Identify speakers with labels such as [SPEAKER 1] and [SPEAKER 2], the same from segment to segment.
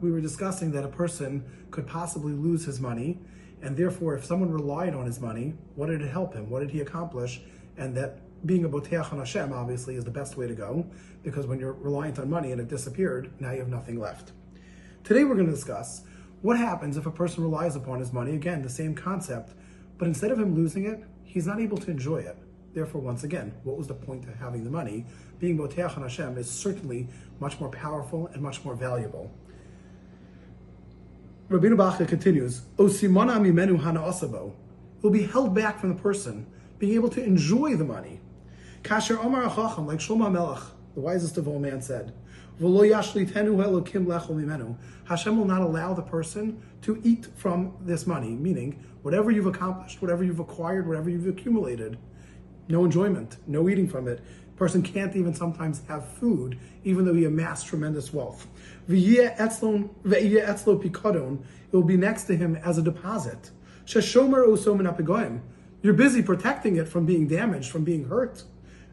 [SPEAKER 1] we were discussing that a person could possibly lose his money, and therefore, if someone relied on his money, what did it help him? What did he accomplish? And that being a boteach on Hashem obviously is the best way to go, because when you're reliant on money and it disappeared, now you have nothing left. Today we're going to discuss what happens if a person relies upon his money. Again, the same concept, but instead of him losing it, he's not able to enjoy it. Therefore, once again, what was the point of having the money? Being Boteach on Hashem is certainly much more powerful and much more valuable. Rabbeinu Bachya continues, Osimana mimenu hana asabo will be held back from the person being able to enjoy the money. Kasher Omar Achacham, like Shlomo Melech, the wisest of all men said, Hashem will not allow the person to eat from this money, meaning whatever you've accomplished, whatever you've acquired, whatever you've accumulated, no enjoyment, no eating from it. Person can't even sometimes have food, even though he amassed tremendous wealth. It will be next to him as a deposit. You're busy protecting it from being damaged, from being hurt.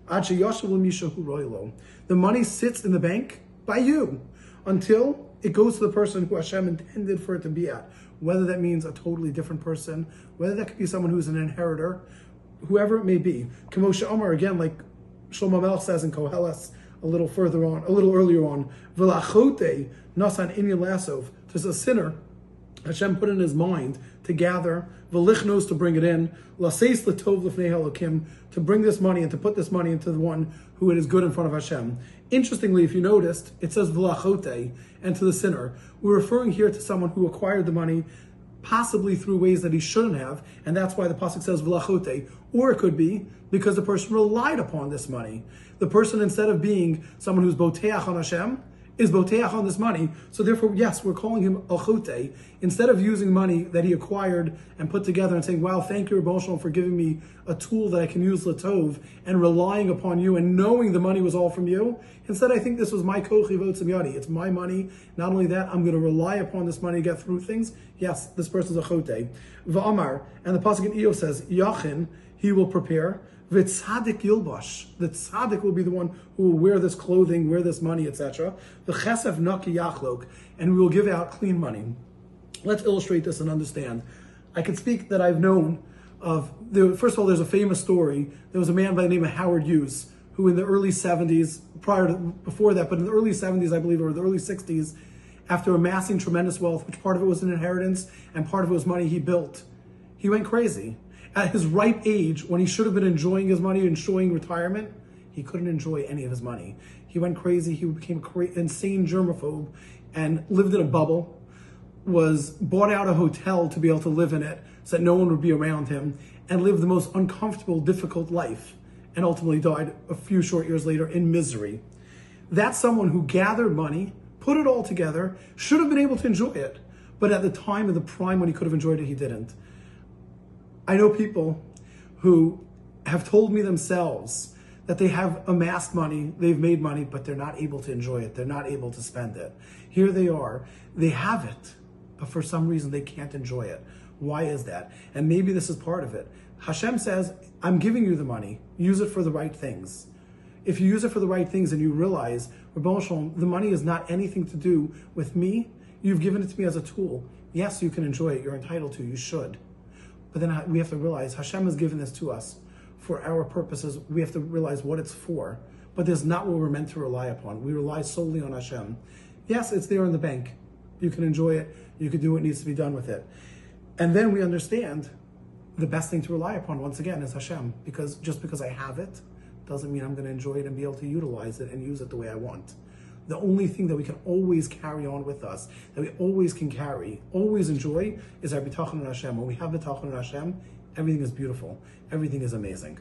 [SPEAKER 1] The money sits in the bank by you until it goes to the person who Hashem intended for it to be at. Whether that means a totally different person, whether that could be someone who's an inheritor, whoever it may be. Kamosha Omar, again, like Shlomo Melech says in Koheles, a little further on, a little earlier on, V'lachote nasan inyan lasov. There's a sinner Hashem put in his mind to gather, v'lichnos to bring it in, laseis letov l'fnei halokim, to bring this money and to put this money into the one who it is good in front of Hashem. Interestingly, if you noticed, it says v'lachote, and to the sinner. We're referring here to someone who acquired the money possibly through ways that he shouldn't have, and that's why the pasuk says v'lachote. Or it could be because the person relied upon this money. The person, instead of being someone who's boteach on Hashem, is boteach on this money. So therefore, yes, we're calling him achote. Instead of using money that he acquired and put together and saying, wow, thank you, Rebbe for giving me a tool that I can use latov and relying upon you and knowing the money was all from you. Instead, I think this was my kochi yadi. It's my money. Not only that, I'm going to rely upon this money to get through things. Yes, this person's a chote. Va'amar, and the pasuk in Iyov says, Yachin, he will prepare. V'tzadik yilbash. The tzadik will be the one who will wear this clothing, wear this money, etc. The chesef naki yachlok, and we will give out clean money. Let's illustrate this and understand. I can speak that I've known of. The, first of all, there's a famous story. There was a man by the name of Howard Hughes who, in the early 70s, prior to before that, but in the early 70s, I believe, or the early 60s, after amassing tremendous wealth, which part of it was an inheritance and part of it was money he built, he went crazy at his ripe age, when he should have been enjoying his money, enjoying retirement, he couldn't enjoy any of his money. He went crazy. He became insane germaphobe and lived in a bubble. Was bought out a hotel to be able to live in it, so that no one would be around him, and lived the most uncomfortable, difficult life, and ultimately died a few short years later in misery. That's someone who gathered money, put it all together, should have been able to enjoy it, but at the time of the prime when he could have enjoyed it, he didn't. I know people who have told me themselves that they have amassed money, they've made money, but they're not able to enjoy it. They're not able to spend it. Here they are, they have it, but for some reason they can't enjoy it. Why is that? And maybe this is part of it. Hashem says, I'm giving you the money, use it for the right things. If you use it for the right things and you realize, Moshe, the money is not anything to do with me, you've given it to me as a tool. Yes, you can enjoy it, you're entitled to, you should. But then we have to realize Hashem has given this to us for our purposes. We have to realize what it's for. But this is not what we're meant to rely upon. We rely solely on Hashem. Yes, it's there in the bank. You can enjoy it. You can do what needs to be done with it. And then we understand the best thing to rely upon, once again, is Hashem. Because just because I have it doesn't mean I'm going to enjoy it and be able to utilize it and use it the way I want. The only thing that we can always carry on with us, that we always can carry, always enjoy, is our bitachon in Hashem. When we have bitachon in Hashem, everything is beautiful. Everything is amazing.